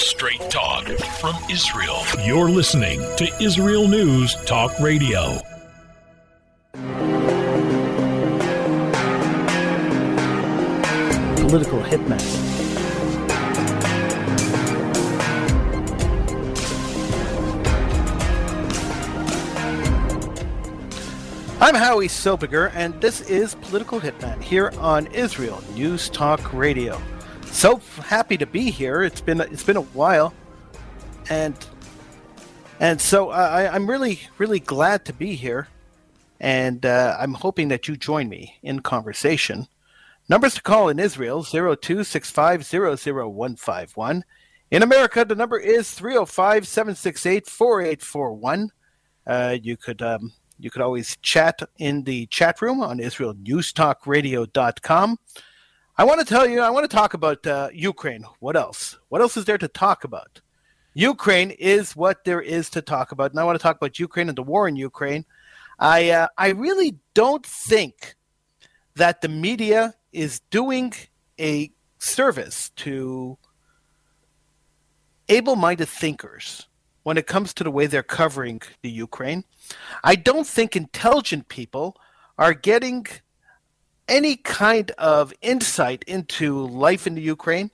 Straight talk from Israel. You're listening to Israel News Talk Radio. Political hitman. I'm Howie Silbiger, and this is Political Hitman here on Israel News Talk Radio. So happy to be here. It's been it's been a while, and and so I, I'm really really glad to be here, and uh, I'm hoping that you join me in conversation. Numbers to call in Israel 0265000151. In America, the number is 305 768 4841. Uh, you could um, you could always chat in the chat room on IsraelNewsTalkRadio.com. I want to tell you, I want to talk about uh, Ukraine. What else? What else is there to talk about? Ukraine is what there is to talk about, and I want to talk about Ukraine and the war in Ukraine. I uh, I really don't think that the media is doing a service to able-minded thinkers when it comes to the way they're covering the Ukraine. I don't think intelligent people are getting any kind of insight into life in the Ukraine.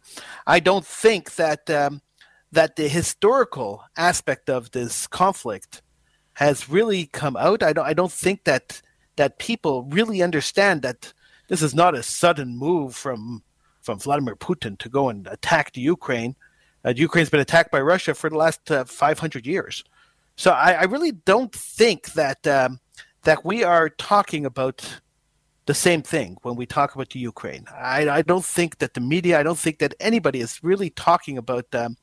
I don't think that um, that the historical aspect of this conflict has really come out. I don't. I don't think that that people really understand that this is not a sudden move from from Vladimir Putin to go and attack the Ukraine. Uh, Ukraine's been attacked by Russia for the last uh, 500 years. So I, I, really don't think that um, that we are talking about the same thing when we talk about the Ukraine. I, I, don't think that the media, I don't think that anybody is really talking about um,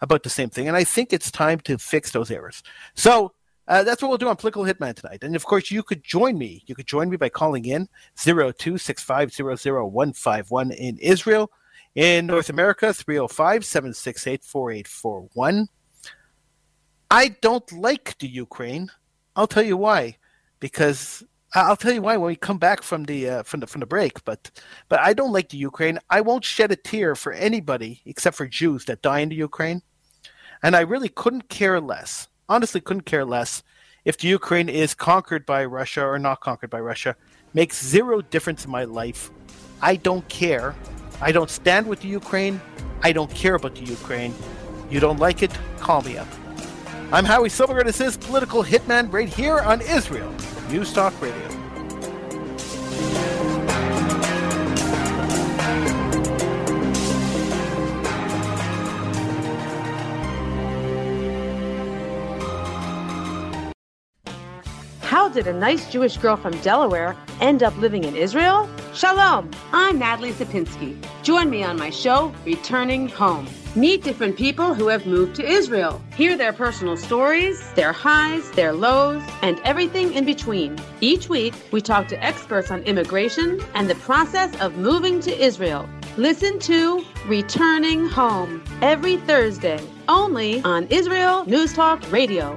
about the same thing. And I think it's time to fix those errors. So uh, that's what we'll do on Political Hitman tonight. And of course, you could join me. You could join me by calling in 0265000151 in Israel. In North America, 305 768 4841. I don't like the Ukraine. I'll tell you why. Because I'll tell you why when we come back from the uh, from the from the break. But but I don't like the Ukraine. I won't shed a tear for anybody except for Jews that die in the Ukraine, and I really couldn't care less. Honestly, couldn't care less if the Ukraine is conquered by Russia or not conquered by Russia. Makes zero difference in my life. I don't care I don't stand with the Ukraine. I don't care about the Ukraine. You don't like it? Call me up. I'm Howie Silbiger. This is Political Hitman right here on Israel News Talk Radio. How did a nice Jewish girl from Delaware end up living in Israel? Shalom, I'm Natalie Sapinski. Join me on my show, Returning Home. Meet different people who have moved to Israel. Hear their personal stories, their highs, their lows, and everything in between. Each week, we talk to experts on immigration and the process of moving to Israel. Listen to Returning Home every Thursday, only on Israel News Talk Radio.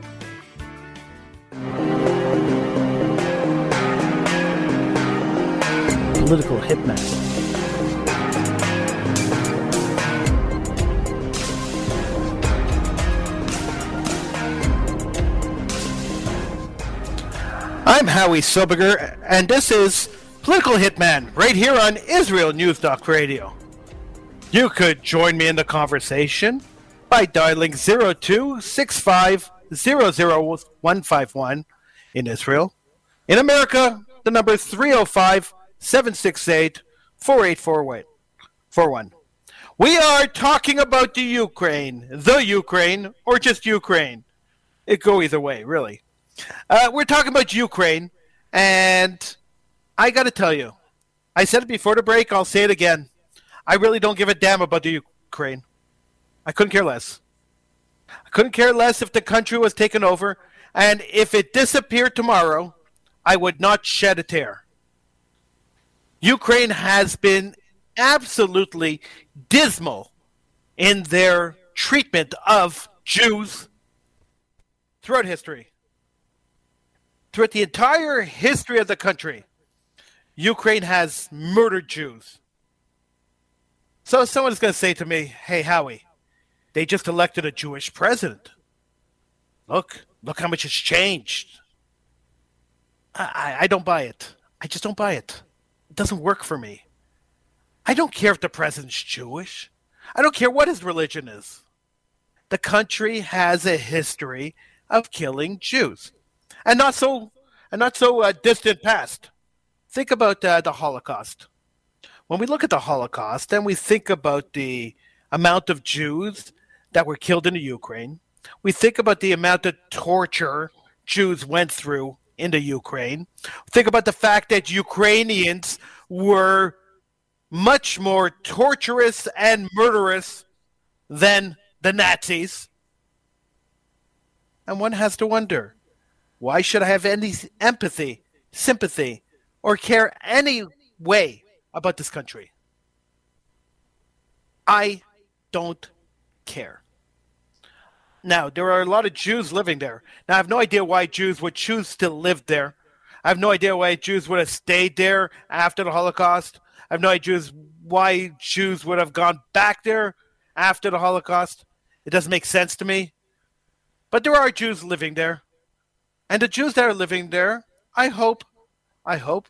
political hitman. I'm Howie Silbiger, and this is Political Hitman right here on Israel News Talk Radio. You could join me in the conversation by dialing 0265 in Israel. In America, the number is 305 768 4841. We are talking about the Ukraine, the Ukraine, or just Ukraine. It go either way, really. Uh, we're talking about Ukraine, and I got to tell you, I said it before the break. I'll say it again. I really don't give a damn about the Ukraine. I couldn't care less. I couldn't care less if the country was taken over, and if it disappeared tomorrow, I would not shed a tear. Ukraine has been absolutely dismal in their treatment of Jews throughout history. Throughout the entire history of the country, Ukraine has murdered Jews. So someone is going to say to me, hey, Howie, they just elected a Jewish president. Look, look how much has changed. I, I don't buy it. I just don't buy it. It doesn't work for me. I don't care if the president's Jewish. I don't care what his religion is. The country has a history of killing Jews, and not so and not so uh, distant past. Think about uh, the Holocaust. When we look at the Holocaust, and we think about the amount of Jews that were killed in the Ukraine, we think about the amount of torture Jews went through in the Ukraine. Think about the fact that Ukrainians were much more torturous and murderous than the Nazis. And one has to wonder why should I have any empathy, sympathy, or care any way about this country? I don't care. Now, there are a lot of Jews living there. Now, I have no idea why Jews would choose to live there. I have no idea why Jews would have stayed there after the Holocaust. I have no idea why Jews would have gone back there after the Holocaust. It doesn't make sense to me. But there are Jews living there. And the Jews that are living there, I hope, I hope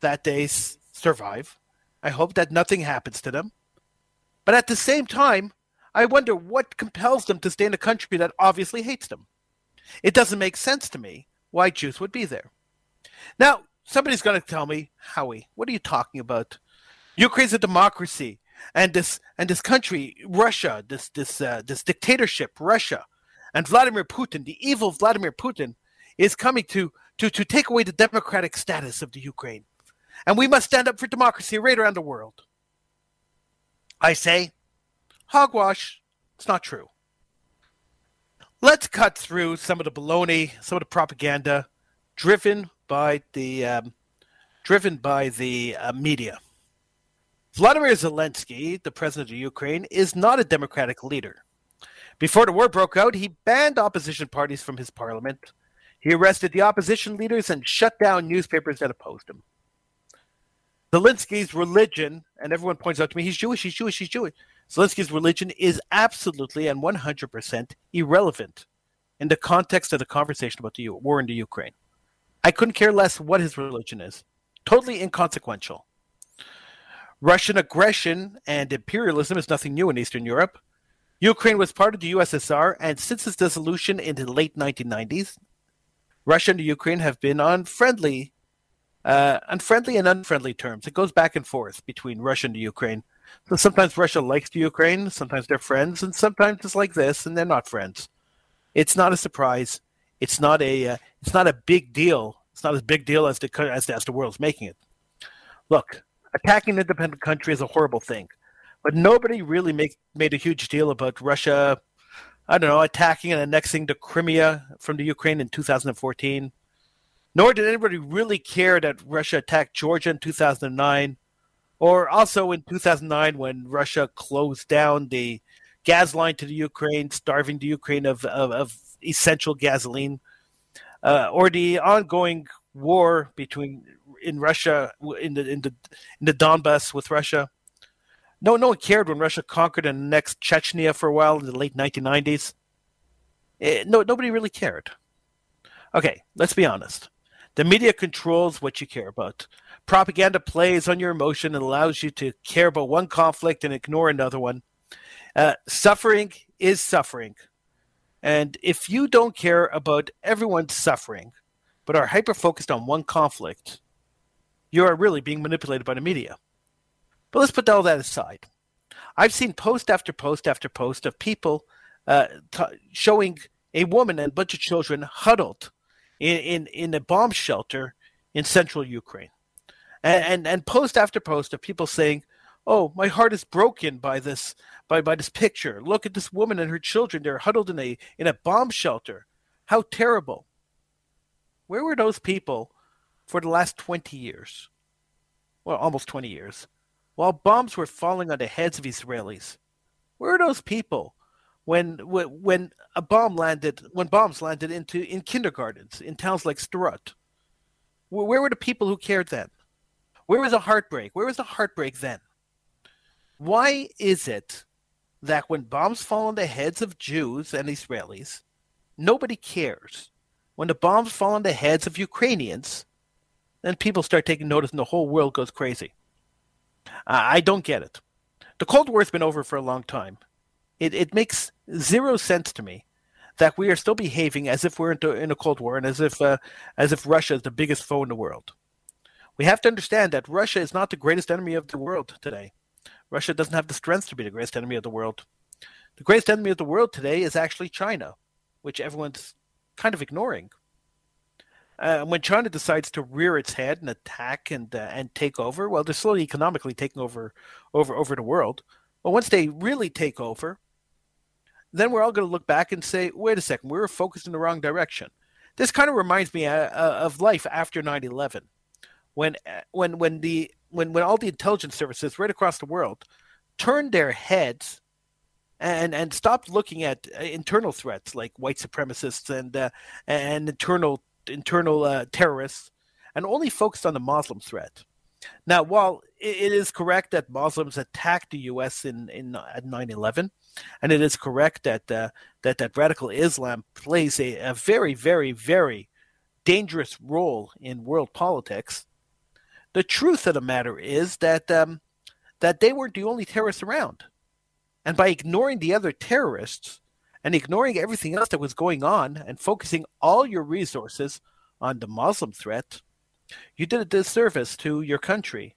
that they survive. I hope that nothing happens to them. But at the same time, I wonder what compels them to stay in a country that obviously hates them. It doesn't make sense to me why Jews would be there. Now, somebody's going to tell me, Howie, what are you talking about? Ukraine's a democracy, and this and this country, Russia, this this uh, this dictatorship, Russia, and Vladimir Putin, the evil Vladimir Putin, is coming to to to take away the democratic status of the Ukraine, and we must stand up for democracy right around the world. I say, Hogwash. It's not true. Let's cut through some of the baloney, some of the propaganda driven by the um, driven by the uh, media. Vladimir Zelensky, the president of Ukraine, is not a democratic leader. Before the war broke out, he banned opposition parties from his parliament. He arrested the opposition leaders and shut down newspapers that opposed him. Zelensky's religion, and everyone points out to me, he's Jewish, he's Jewish, he's Jewish. Zelensky's religion is absolutely and 100% irrelevant in the context of the conversation about the war in the Ukraine. I couldn't care less what his religion is. Totally inconsequential. Russian aggression and imperialism is nothing new in Eastern Europe. Ukraine was part of the USSR, and since its dissolution in the late 1990s, Russia and Ukraine have been on friendly, uh, friendly and unfriendly terms. It goes back and forth between Russia and Ukraine so sometimes Russia likes the Ukraine, sometimes they're friends, and sometimes it's like this, and they're not friends. It's not a surprise. It's not a. Uh, it's not a big deal. It's not as big deal as the as, as the world's making it. Look, attacking an independent country is a horrible thing, but nobody really make, made a huge deal about Russia. I don't know, attacking and annexing the Crimea from the Ukraine in 2014. Nor did anybody really care that Russia attacked Georgia in 2009 or also in 2009 when Russia closed down the gas line to the Ukraine, starving the Ukraine of, of, of essential gasoline, uh, or the ongoing war between in Russia in the in the in the Donbass with Russia. No, no one cared when Russia conquered and annexed Chechnya for a while in the late 1990s. It, eh, no, nobody really cared. Okay, let's be honest. The media controls what you care about. Propaganda plays on your emotion and allows you to care about one conflict and ignore another one. Uh, suffering is suffering. And if you don't care about everyone's suffering, but are hyper focused on one conflict, you are really being manipulated by the media. But let's put all that aside. I've seen post after post after post of people uh, t- showing a woman and a bunch of children huddled in, in, in a bomb shelter in central Ukraine. And, and, and post after post of people saying, "Oh, my heart is broken by this by, by this picture. Look at this woman and her children. They're huddled in a in a bomb shelter. How terrible." Where were those people for the last 20 years? Well, almost 20 years. While bombs were falling on the heads of Israelis. Where are those people when when a bomb landed when bombs landed into in kindergartens in towns like Sderot. Where were the people who cared then? Where was the heartbreak? Where was the heartbreak then? Why is it that when bombs fall on the heads of Jews and Israelis, nobody cares. When the bombs fall on the heads of Ukrainians, then people start taking notice and the whole world goes crazy. I don't get it. The Cold War has been over for a long time. It, it makes zero sense to me that we are still behaving as if we're into, in a Cold War and as if uh, as if Russia is the biggest foe in the world. We have to understand that Russia is not the greatest enemy of the world today. Russia doesn't have the strength to be the greatest enemy of the world. The greatest enemy of the world today is actually China, which everyone's kind of ignoring. Uh, when China decides to rear its head and attack and uh, and take over, well, they're slowly economically taking over over over the world. But once they really take over, then we're all going to look back and say, "Wait a second, we were focused in the wrong direction." This kind of reminds me uh, uh of life after 9/11, when uh, when when the when when all the intelligence services right across the world turned their heads and and stopped looking at uh, internal threats like white supremacists and uh, and internal internal uh, terrorists, and only focused on the Muslim threat. Now, while it is correct that Muslims attacked the U.S. in in at 9/11, and it is correct that uh, that that radical Islam plays a, a very, very, very dangerous role in world politics, the truth of the matter is that um, that they weren't the only terrorists around, and by ignoring the other terrorists, and ignoring everything else that was going on and focusing all your resources on the Muslim threat, you did a disservice to your country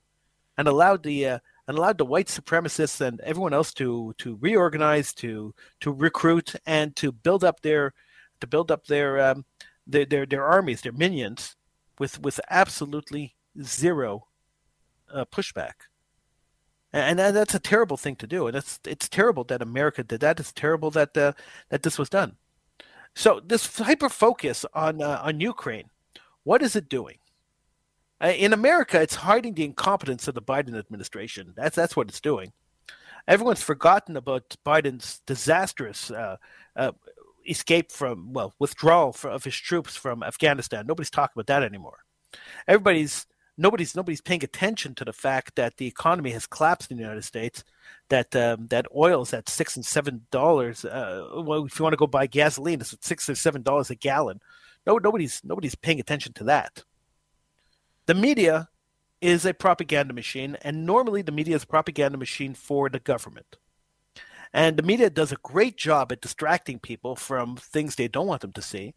and allowed the uh, and allowed the white supremacists and everyone else to to reorganize, to to recruit, and to build up their to build up their um, their, their, their armies, their minions, with with absolutely zero uh, pushback and that's a terrible thing to do. And it's it's terrible that America did that. It's terrible that uh, that this was done. So this hyper focus on uh, on Ukraine, what is it doing? In America, it's hiding the incompetence of the Biden administration. That's that's what it's doing. Everyone's forgotten about Biden's disastrous uh, uh, escape from well withdrawal of his troops from Afghanistan. Nobody's talking about that anymore. Everybody's nobody's nobody's paying attention to the fact that the economy has collapsed in the United States, that um, that oil is at six and seven dollars. Uh, well, if you want to go buy gasoline, it's at six or seven dollars a gallon. No, nobody's nobody's paying attention to that. The media is a propaganda machine, and normally the media is a propaganda machine for the government. And the media does a great job at distracting people from things they don't want them to see.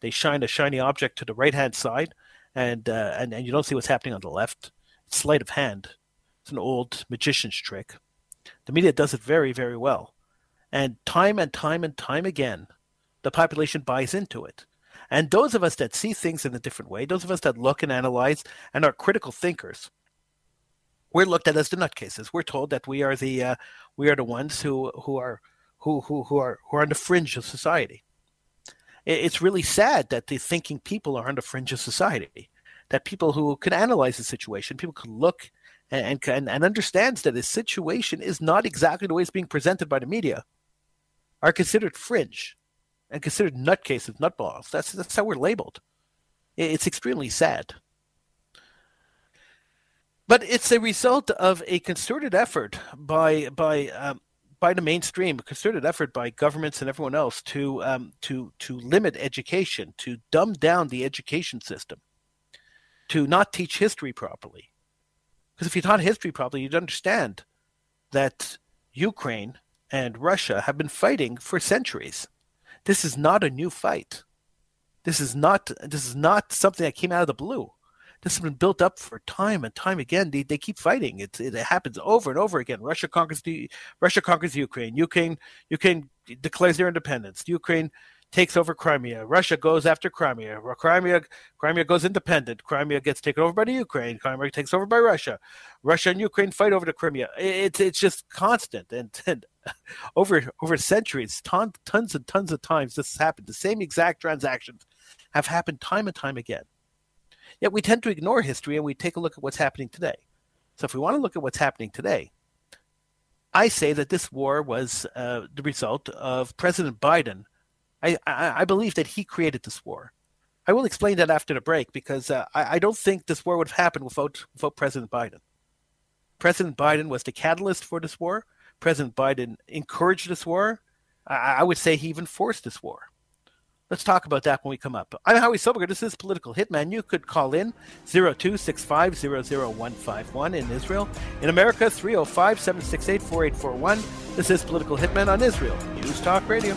They shine a shiny object to the right hand side and uh, and and you don't see what's happening on the left. It's sleight of hand. It's an old magician's trick. The media does it very very well, and time and time and time again, the population buys into it. And those of us that see things in a different way, those of us that look and analyze and are critical thinkers, we're looked at as the nutcases. We're told that we are the uh, we are the ones who who are who who who are who are on the fringe of society it's really sad that the thinking people are on the fringe of society. That people who can analyze the situation, people can look and and, and understands that a situation is not exactly the way it's being presented by the media, are considered fringe and considered nutcases, nutballs. That's that's how we're labeled. It's extremely sad. But it's a result of a concerted effort by by um, by the mainstream, a concerted effort by governments and everyone else to um, to to limit education, to dumb down the education system, to not teach history properly. Because if you taught history properly, you'd understand that Ukraine and Russia have been fighting for centuries. This is not a new fight. This is not this is not something that came out of the blue this has been built up for time and time again. They, they keep fighting. It, it happens over and over again. Russia conquers the Russia conquers Ukraine. Ukraine Ukraine declares their independence. Ukraine takes over Crimea. Russia goes after Crimea. Crimea Crimea goes independent. Crimea gets taken over by the Ukraine. Crimea takes over by Russia. Russia and Ukraine fight over the Crimea. It's it's just constant and, and over over centuries, ton, tons and tons of times this has happened. The same exact transactions have happened time and time again. Yet we tend to ignore history and we take a look at what's happening today. So if we want to look at what's happening today, I say that this war was uh, the result of President Biden. I, I, I, believe that he created this war. I will explain that after the break because uh, I, I, don't think this war would have happened without, without President Biden. President Biden was the catalyst for this war. President Biden encouraged this war. I, I would say he even forced this war. Let's talk about that when we come up. I'm Howie Silbiger. This is Political Hitman. You could call in 0265 in Israel. In America, 305 768 4841. This is Political Hitman on Israel. News Talk Radio.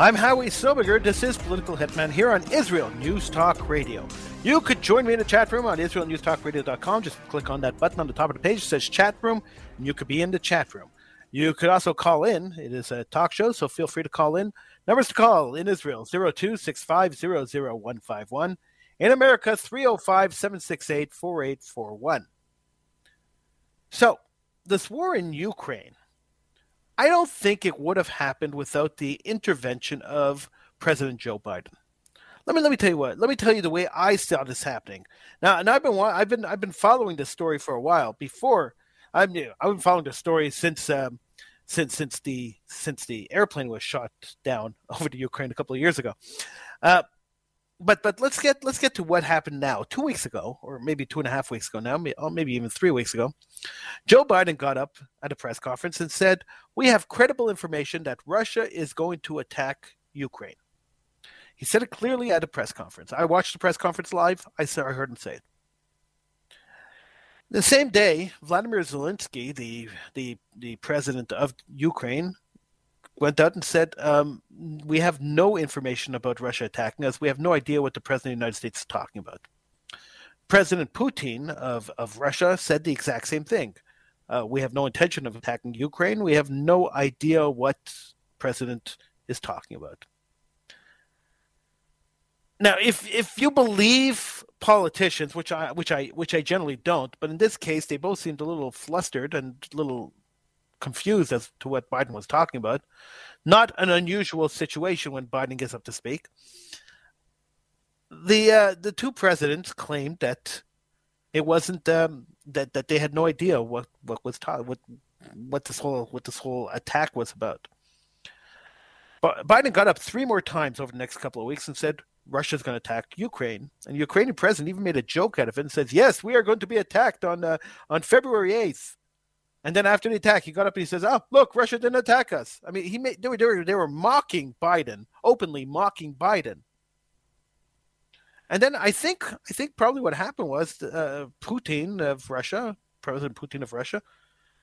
I'm Howie Silbiger. This is Political Hitman here on Israel News Talk Radio. You could join me in the chat room on IsraelNewsTalkRadio.com. Just click on that button on the top of the page that says chat room, and you could be in the chat room. You could also call in. It is a talk show, so feel free to call in. Numbers to call in Israel 0265000151. In America, 305 768 4841. So, this war in Ukraine I don't think it would have happened without the intervention of President Joe Biden. Let me let me tell you what. Let me tell you the way I saw this happening. Now, and I've been I've been I've been following this story for a while. Before I'm new, I've been following the story since um, since since the since the airplane was shot down over to Ukraine a couple of years ago. Uh, but but let's get let's get to what happened now. Two weeks ago, or maybe two and a half weeks ago now, maybe even three weeks ago, Joe Biden got up at a press conference and said, "We have credible information that Russia is going to attack Ukraine." He said it clearly at a press conference. I watched the press conference live. I saw, I heard him say it. The same day, Vladimir Zelensky, the the the president of Ukraine, went out and said, um, "We have no information about Russia attacking us. We have no idea what the president of the United States is talking about." President Putin of, of Russia said the exact same thing. Uh, we have no intention of attacking Ukraine. We have no idea what president is talking about. Now, if if you believe politicians, which I which I which I generally don't, but in this case, they both seemed a little flustered and a little confused as to what Biden was talking about. Not an unusual situation when Biden gets up to speak. The uh, the two presidents claimed that it wasn't um, that that they had no idea what what was taught what what this whole what this whole attack was about. But Biden got up three more times over the next couple of weeks and said Russia's going to attack Ukraine, and the Ukrainian president even made a joke out of it and says, "Yes, we are going to be attacked on uh, on February eighth. And then after the attack, he got up and he says, "Oh, look, Russia didn't attack us." I mean, he made they were they were, they were mocking Biden, openly mocking Biden. And then I think I think probably what happened was uh, Putin of Russia, President Putin of Russia,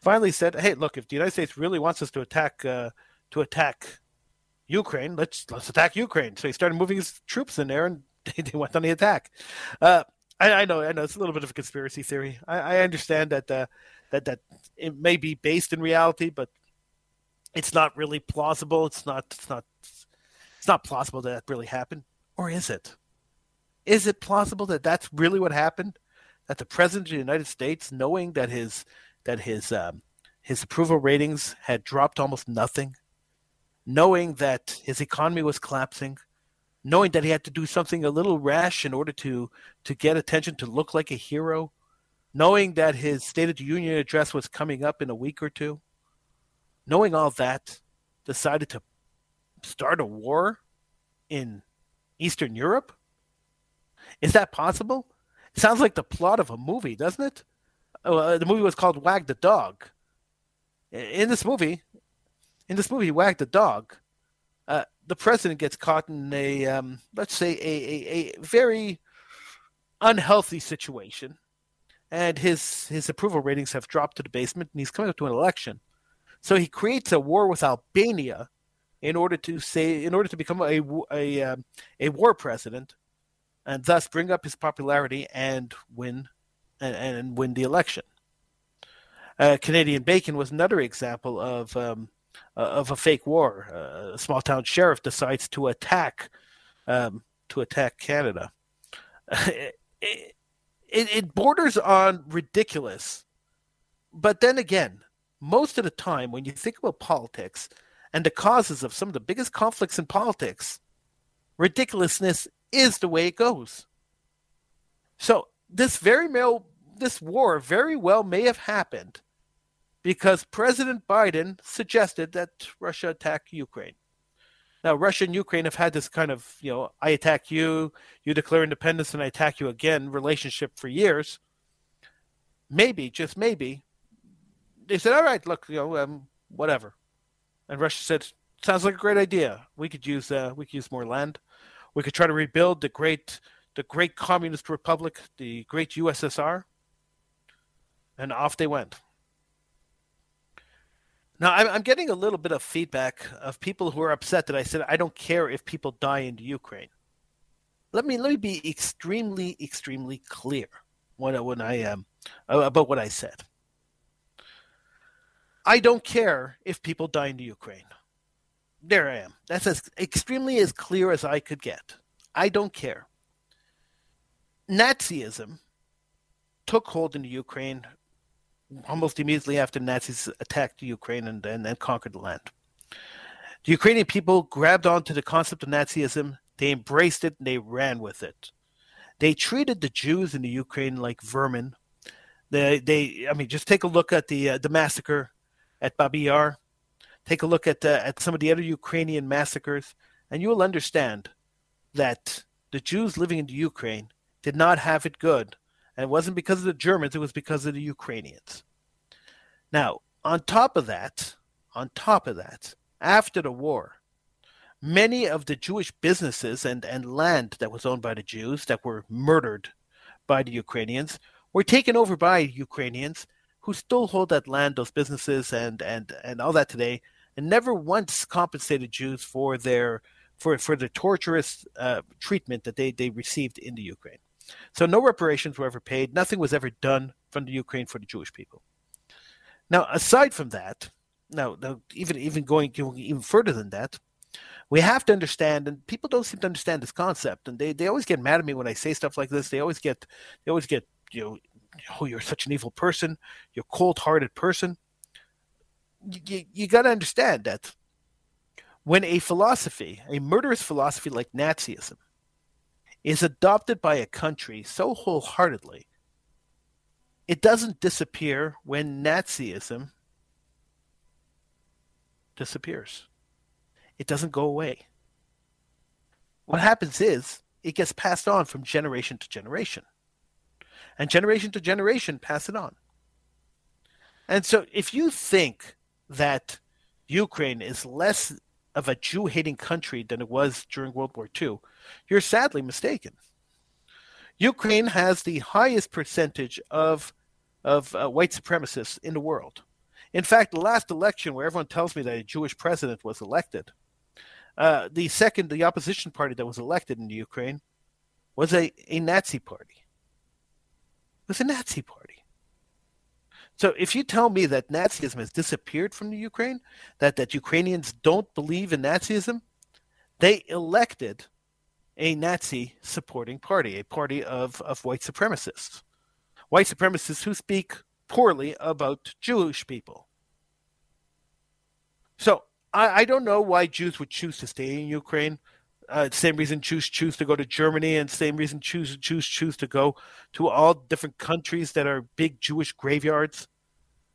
finally said, "Hey, look, if the United States really wants us to attack uh, to attack Ukraine, let's let's attack Ukraine." So he started moving his troops in there, and they, they went on the attack. Uh, I, I, know, I know, it's a little bit of a conspiracy theory. I, I understand that uh, that that it may be based in reality, but it's not really plausible. It's not. It's not. It's not plausible that that really happened, or is it? Is it plausible that that's really what happened? That the president of the United States, knowing that his that his um, his approval ratings had dropped almost nothing, knowing that his economy was collapsing, knowing that he had to do something a little rash in order to to get attention to look like a hero, knowing that his State of the Union address was coming up in a week or two, knowing all that, decided to start a war in Eastern Europe? Is that possible? It sounds like the plot of a movie, doesn't it? Uh, the movie was called Wag the Dog. In this movie, in this movie, Wag the Dog, uh, the president gets caught in a, um, let's say, a, a, a very unhealthy situation and his his approval ratings have dropped to the basement, and he's coming up to an election. So he creates a war with Albania in order to say in order to become a a um, a war president, and thus bring up his popularity and win and, and win the election. Uh, Canadian Bacon was another example of um, uh, of a fake war. Uh, a small town sheriff decides to attack um, to attack Canada. it, it borders on ridiculous, but then again, most of the time when you think about politics and the causes of some of the biggest conflicts in politics, ridiculousness is the way it goes. So this very well, this war very well may have happened because President Biden suggested that Russia attack Ukraine. Now, Russia and Ukraine have had this kind of, you know, I attack you, you declare independence, and I attack you again relationship for years. Maybe, just maybe, they said, all right, look, you know, um, whatever. And Russia said, sounds like a great idea. We could use, uh, we could use more land. We could try to rebuild the great, the great communist republic, the great USSR. And off they went. Now, I'm, getting a little bit of feedback of people who are upset that I said I don't care if people die in Ukraine. Let me let me be extremely extremely clear when when I am um, about what I said. I don't care if people die in Ukraine. There I am. That's as extremely as clear as I could get. I don't care. Nazism took hold in Ukraine almost immediately after Nazis attacked Ukraine and, and, and conquered the land. The Ukrainian people grabbed onto the concept of Nazism, they embraced it, and they ran with it. They treated the Jews in the Ukraine like vermin. They, they I mean, just take a look at the uh, the massacre at Babi Yar. Take a look at uh, at some of the other Ukrainian massacres, and you will understand that the Jews living in the Ukraine did not have it good and it wasn't because of the Germans, it was because of the Ukrainians. Now, on top of that, on top of that, after the war, many of the Jewish businesses and, and land that was owned by the Jews that were murdered by the Ukrainians were taken over by Ukrainians who still hold that land, those businesses, and, and, and all that today, and never once compensated Jews for their for for the torturous uh, treatment that they, they received in the Ukraine. So no reparations were ever paid. Nothing was ever done from the Ukraine for the Jewish people. Now, aside from that, now, now even even going even further than that, we have to understand, and people don't seem to understand this concept, and they, they always get mad at me when I say stuff like this. They always get they always get you know, oh, you're such an evil person, you're a cold-hearted person. You, you, you got to understand that when a philosophy, a murderous philosophy like Nazism, is adopted by a country so wholeheartedly, it doesn't disappear when Nazism disappears. It doesn't go away. What happens is it gets passed on from generation to generation. And generation to generation pass it on. And so if you think that Ukraine is less of a Jew hating country than it was during World War II, you're sadly mistaken. Ukraine has the highest percentage of of uh, white supremacists in the world. In fact, the last election where everyone tells me that a Jewish president was elected, uh, the second, the opposition party that was elected in the Ukraine was a, a Nazi party. It was a Nazi party. So if you tell me that Nazism has disappeared from the Ukraine, that, that Ukrainians don't believe in Nazism, they elected a Nazi supporting party, a party of, of white supremacists. White supremacists who speak poorly about Jewish people. So I, I don't know why Jews would choose to stay in Ukraine. Uh, same reason Jews choose to go to Germany, and same reason Jews Jews choose to go to all different countries that are big Jewish graveyards.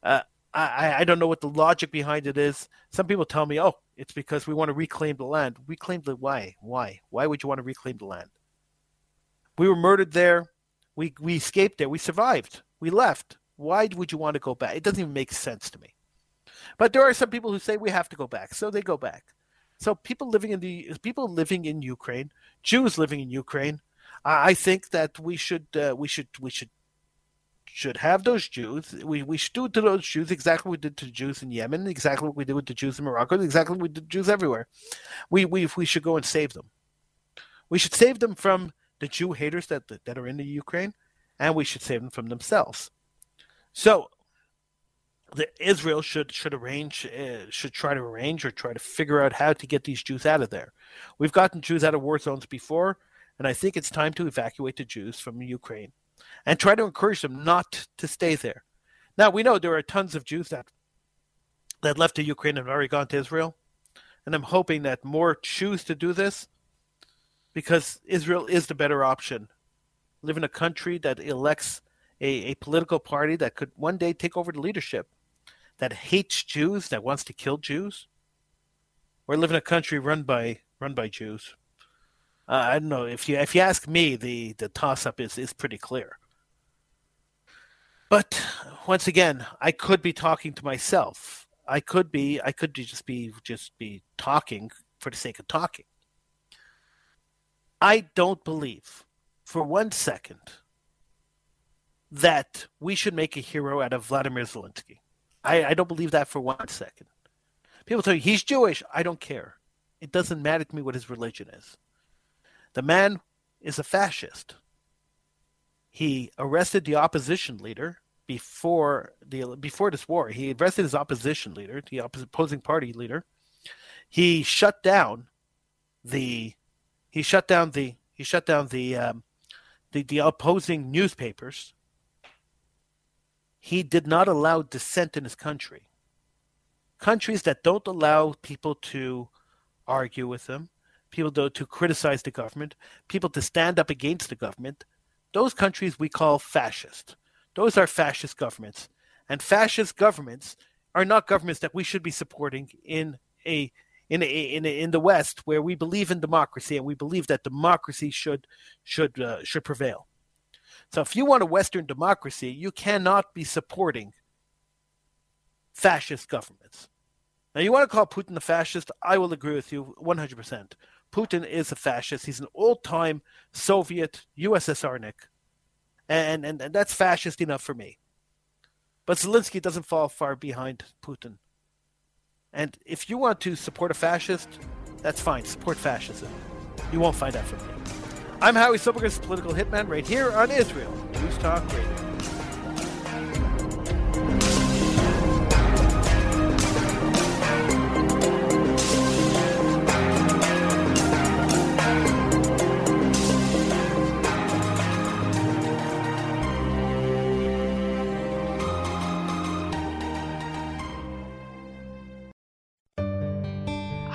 Uh, I I don't know what the logic behind it is. Some people tell me, "Oh, it's because we want to reclaim the land." Reclaim the why? Why? Why would you want to reclaim the land? We were murdered there. We we escaped there. We survived. We left. Why would you want to go back? It doesn't even make sense to me. But there are some people who say we have to go back, so they go back. So people living in the people living in Ukraine, Jews living in Ukraine, I think that we should uh, we should we should should have those Jews. We we should to those Jews exactly what we did to Jews in Yemen, exactly what we did with the Jews in Morocco, exactly what we did to Jews everywhere. We we we should go and save them. We should save them from the Jew haters that that are in the Ukraine, and we should save them from themselves. So, the Israel should should arrange uh, should try to arrange or try to figure out how to get these Jews out of there. We've gotten Jews out of war zones before, and I think it's time to evacuate the Jews from Ukraine and try to encourage them not to stay there. Now we know there are tons of Jews that that left the Ukraine and already gone to Israel, and I'm hoping that more choose to do this because Israel is the better option. Live in a country that elects a, a political party that could one day take over the leadership, that hates Jews, that wants to kill Jews, or live in a country run by run by Jews. Uh, I don't know if you if you ask me, the the toss up is is pretty clear. But once again, I could be talking to myself. I could be I could just be just be talking for the sake of talking. I don't believe for one second that we should make a hero out of Vladimir Zelensky. I, I don't believe that for one second. People tell you he's Jewish. I don't care. It doesn't matter to me what his religion is. The man is a fascist. He arrested the opposition leader before the before this war. He arrested his opposition leader, the opposing party leader. He shut down the he shut down the he shut down the um, the, the opposing newspapers. He did not allow dissent in his country. Countries that don't allow people to argue with them, people to, to criticize the government, people to stand up against the government, those countries we call fascist. Those are fascist governments. And fascist governments are not governments that we should be supporting in a in a, in a, in the West where we believe in democracy and we believe that democracy should should uh, should prevail. So if you want a Western democracy, you cannot be supporting fascist governments. Now you want to call Putin a fascist? I will agree with you 100%. Putin is a fascist. He's an old-time Soviet USSRnik and, and, and that's fascist enough for me. But Zelensky doesn't fall far behind Putin. And if you want to support a fascist, that's fine. Support fascism. You won't find that from me. I'm Howie Silbiger's political hitman right here on Israel News Talk Radio.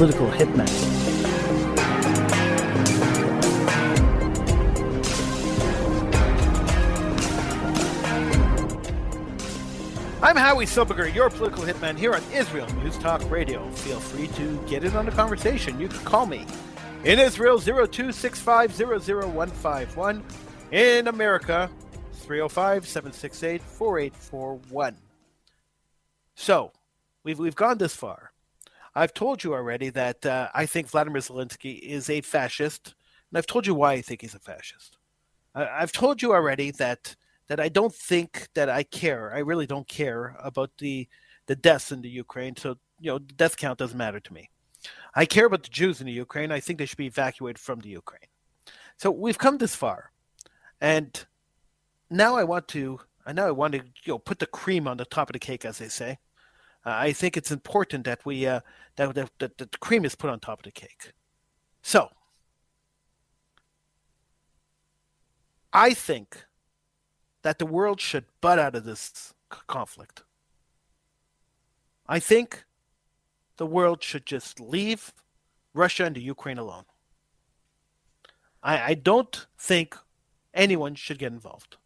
Political. I'm Howie Silbiger, your political hitman here on Israel News Talk Radio. Feel free to get in on the conversation. You can call me in Israel 0265001151. In America 305 768 4841. So, we've, we've gone this far. I've told you already that uh, I think Vladimir Zelensky is a fascist, and I've told you why I think he's a fascist. I, I've told you already that that I don't think that I care. I really don't care about the the deaths in the Ukraine. So you know, the death count doesn't matter to me. I care about the Jews in the Ukraine. I think they should be evacuated from the Ukraine. So we've come this far, and now I want to. I now I want to you know put the cream on the top of the cake, as they say. Uh, I think it's important that we uh, that, that, that the cream is put on top of the cake. So, I think that the world should butt out of this conflict. I think the world should just leave Russia and the Ukraine alone. I, I don't think anyone should get involved.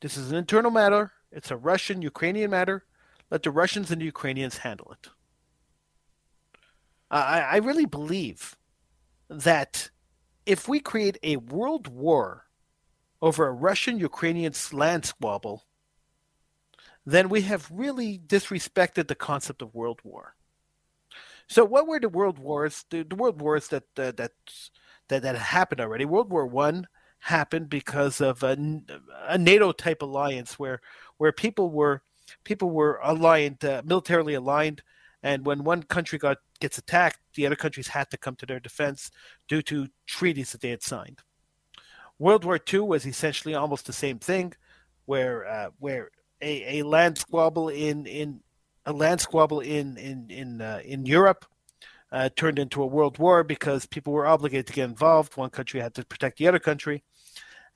This is an internal matter. It's a Russian Ukrainian matter. Let the Russians and the Ukrainians handle it. I, I really believe that if we create a world war over a Russian Ukrainian land squabble, then we have really disrespected the concept of world war. So, what were the world wars? The, the world wars that uh, that that that happened already. World War One happened because of a, a NATO type alliance where where people were people were aligned, uh, militarily aligned, and when one country got gets attacked, the other countries had to come to their defense due to treaties that they had signed. World War II was essentially almost the same thing, where uh, where a, a land squabble in in a land squabble in in in uh, in Europe uh, turned into a world war because people were obligated to get involved. One country had to protect the other country,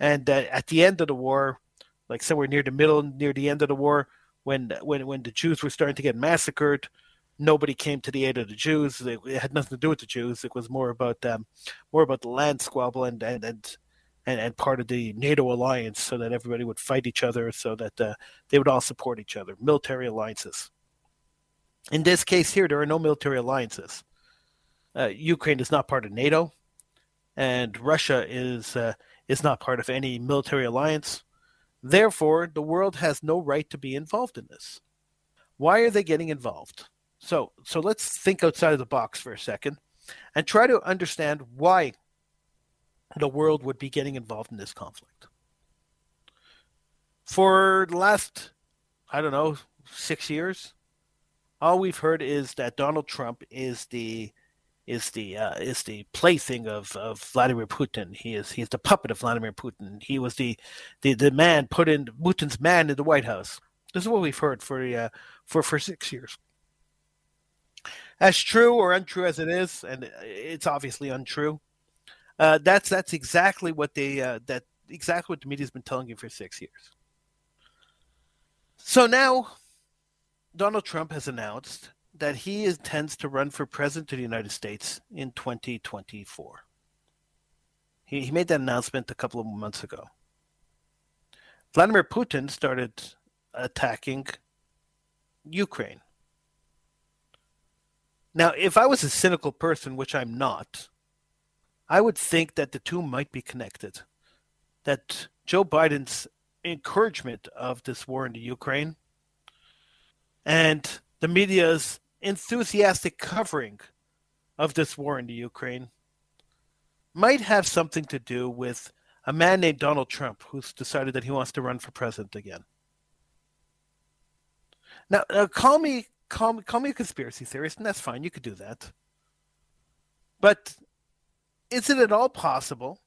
and uh, at the end of the war, like somewhere near the middle, near the end of the war, when when when the Jews were starting to get massacred, nobody came to the aid of the Jews. It, it had nothing to do with the Jews. It was more about um, more about the land squabble and and and and, and part of the NATO alliance, so that everybody would fight each other, so that uh, they would all support each other. Military alliances. In this case here, there are no military alliances. Uh, Ukraine is not part of NATO, and Russia is uh, is not part of any military alliance. Therefore, the world has no right to be involved in this. Why are they getting involved? So, so let's think outside of the box for a second and try to understand why the world would be getting involved in this conflict. For the last, I don't know, six years, all we've heard is that Donald Trump is the is the uh, is the plaything of, of Vladimir Putin. He is he is the puppet of Vladimir Putin. He was the the, the man put in Putin's man in the White House. This is what we've heard for uh, for for six years. As true or untrue as it is, and it's obviously untrue. Uh, that's that's exactly what they uh, that exactly what the media's been telling you for six years. So now, Donald Trump has announced that he intends to run for president of the United States in 2024. He, he made that announcement a couple of months ago. Vladimir Putin started attacking Ukraine. Now, if I was a cynical person, which I'm not, I would think that the two might be connected. That Joe Biden's encouragement of this war in the Ukraine and the media's enthusiastic covering of this war in the Ukraine might have something to do with a man named Donald Trump who's decided that he wants to run for president again. Now, uh, call me call me call me a conspiracy theorist, and that's fine. You could do that. But is it at all possible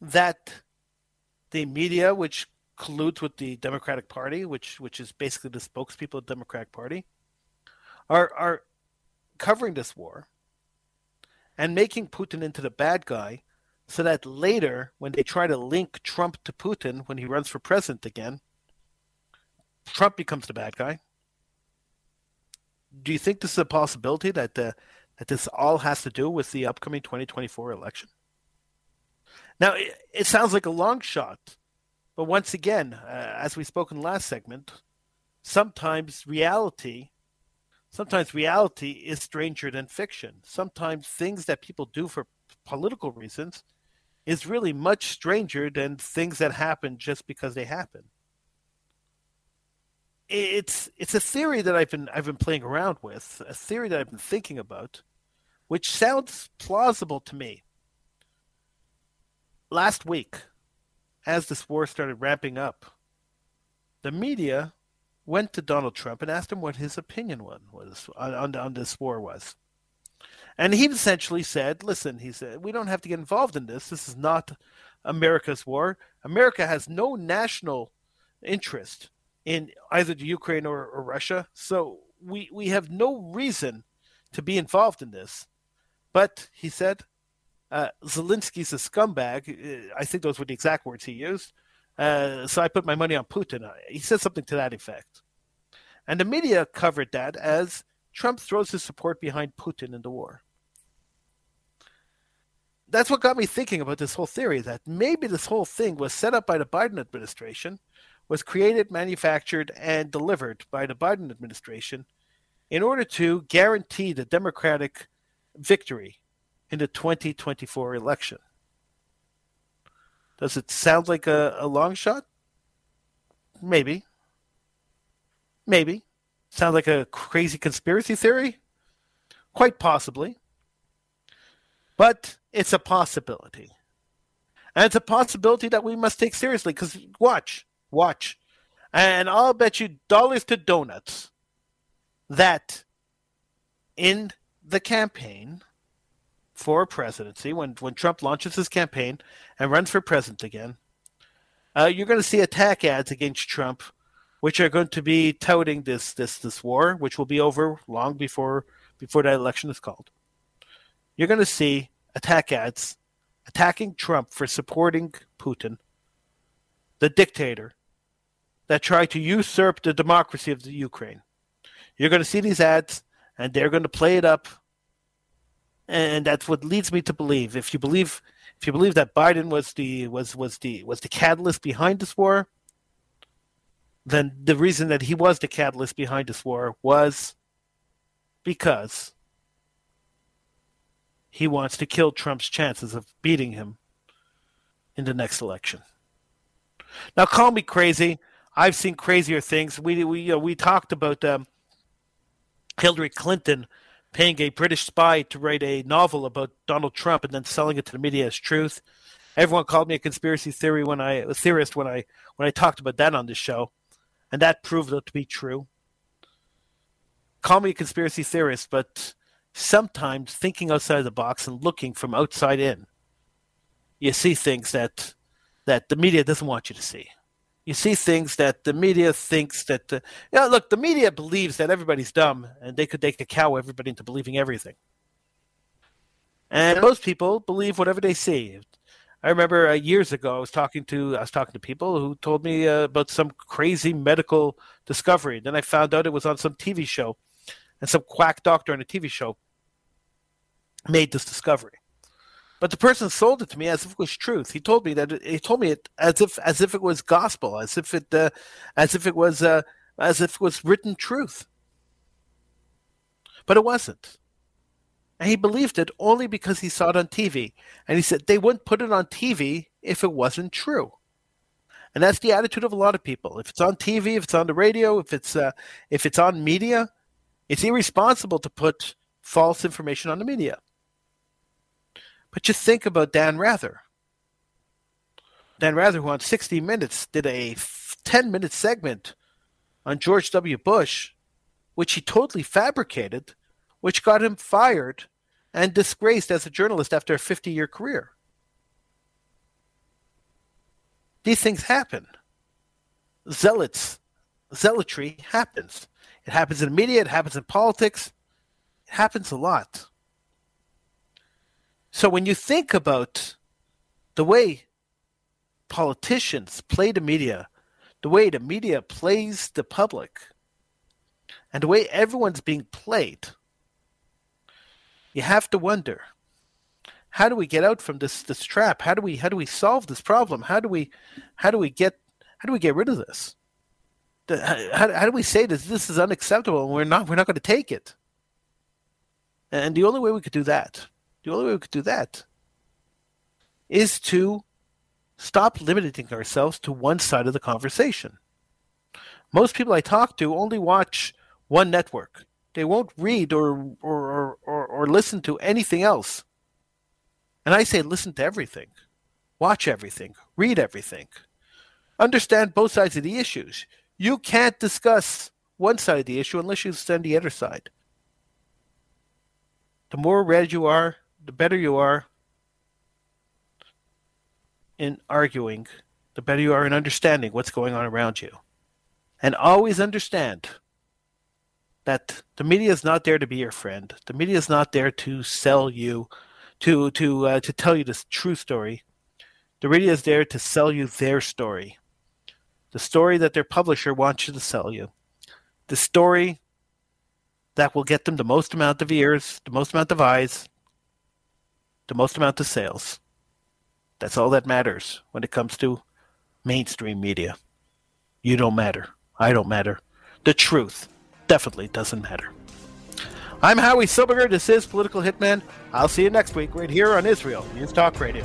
that the media, which colludes with the Democratic Party, which which is basically the spokespeople of the Democratic Party, are are covering this war and making Putin into the bad guy so that later when they try to link Trump to Putin when he runs for president again, Trump becomes the bad guy. Do you think this is a possibility that uh, that this all has to do with the upcoming 2024 election? Now, it, it sounds like a long shot, but once again, uh, as we spoke in the last segment, sometimes reality sometimes reality is stranger than fiction. Sometimes things that people do for political reasons is really much stranger than things that happen just because they happen. It's it's a theory that I've been I've been playing around with, a theory that I've been thinking about, which sounds plausible to me. Last week, as this war started ramping up, the media went to Donald Trump and asked him what his opinion was on, on, this war was. And he essentially said, listen, he said, we don't have to get involved in this. This is not America's war. America has no national interest in either the Ukraine or, or Russia. So we, we have no reason to be involved in this. But he said, uh, Zelensky's a scumbag. I think those were the exact words he used. Uh, so I put my money on Putin. Uh, he said something to that effect. And the media covered that as Trump throws his support behind Putin in the war. That's what got me thinking about this whole theory that maybe this whole thing was set up by the Biden administration was created, manufactured, and delivered by the Biden administration in order to guarantee the Democratic victory in the 2024 election. Does it sound like a, a long shot? Maybe. Maybe. Sound like a crazy conspiracy theory? Quite possibly. But it's a possibility. And it's a possibility that we must take seriously because watch, watch. And I'll bet you dollars to donuts that in the campaign for presidency, when, when Trump launches his campaign and runs for president again, uh, you're going to see attack ads against Trump, which are going to be touting this this this war, which will be over long before before that election is called. You're going to see attack ads attacking Trump for supporting Putin, the dictator that tried to usurp the democracy of the Ukraine. You're going to see these ads, and they're going to play it up, and that's what leads me to believe. If you believe if you believe that Biden was the was was the was the catalyst behind this war, then the reason that he was the catalyst behind this war was because he wants to kill Trump's chances of beating him in the next election. Now, call me crazy. I've seen crazier things. We we you know, we talked about um, Hillary Clinton paying a British spy to write a novel about Donald Trump and then selling it to the media as truth. Everyone called me a conspiracy theory when I a theorist when I when I talked about that on this show, and that proved it to be true. Call me a conspiracy theorist, but sometimes thinking outside the box and looking from outside in, you see things that that the media doesn't want you to see you see things that the media thinks that the, you know, look the media believes that everybody's dumb and they could they could cow everybody into believing everything. And most people believe whatever they see. I remember uh, years ago i was talking to i was talking to people who told me uh, about some crazy medical discovery. Then i found out it was on some tv show and some quack doctor on a tv show made this discovery but the person sold it to me as if it was truth. He told me that he told me it as if as if it was gospel, as if it uh, as if it was uh, as if it was written truth. But it wasn't. And he believed it only because he saw it on TV. And he said they wouldn't put it on TV if it wasn't true. And that's the attitude of a lot of people. If it's on TV, if it's on the radio, if it's uh, if it's on media, it's irresponsible to put false information on the media. But just think about Dan Rather. Dan Rather, who on 60 Minutes did a 10 minute segment on George W. Bush, which he totally fabricated, which got him fired and disgraced as a journalist after a 50 year career. These things happen. Zealots, zealotry happens. It happens in media, it happens in politics, it happens a lot. So when you think about the way politicians play the media, the way the media plays the public, and the way everyone's being played, you have to wonder how do we get out from this this trap? How do we how do we solve this problem? How do we how do we get how do we get rid of this? How, how do we say this this is unacceptable and we're not we're not going to take it? And the only way we could do that the only way we could do that is to stop limiting ourselves to one side of the conversation. Most people I talk to only watch one network. They won't read or or, or, or listen to anything else. And I say listen to everything. Watch everything. Read everything. Understand both sides of the issues. You can't discuss one side of the issue unless you understand the other side. The more read you are, the better you are in arguing, the better you are in understanding what's going on around you. And always understand that the media is not there to be your friend. The media is not there to sell you, to to uh, to tell you the true story. The media is there to sell you their story, the story that their publisher wants you to sell you, the story that will get them the most amount of ears, the most amount of eyes, the most amount of sales. That's all that matters when it comes to mainstream media. You don't matter. I don't matter. The truth definitely doesn't matter. I'm Howie Silbiger. This is Political Hitman. I'll see you next week right here on Israel News Talk Radio.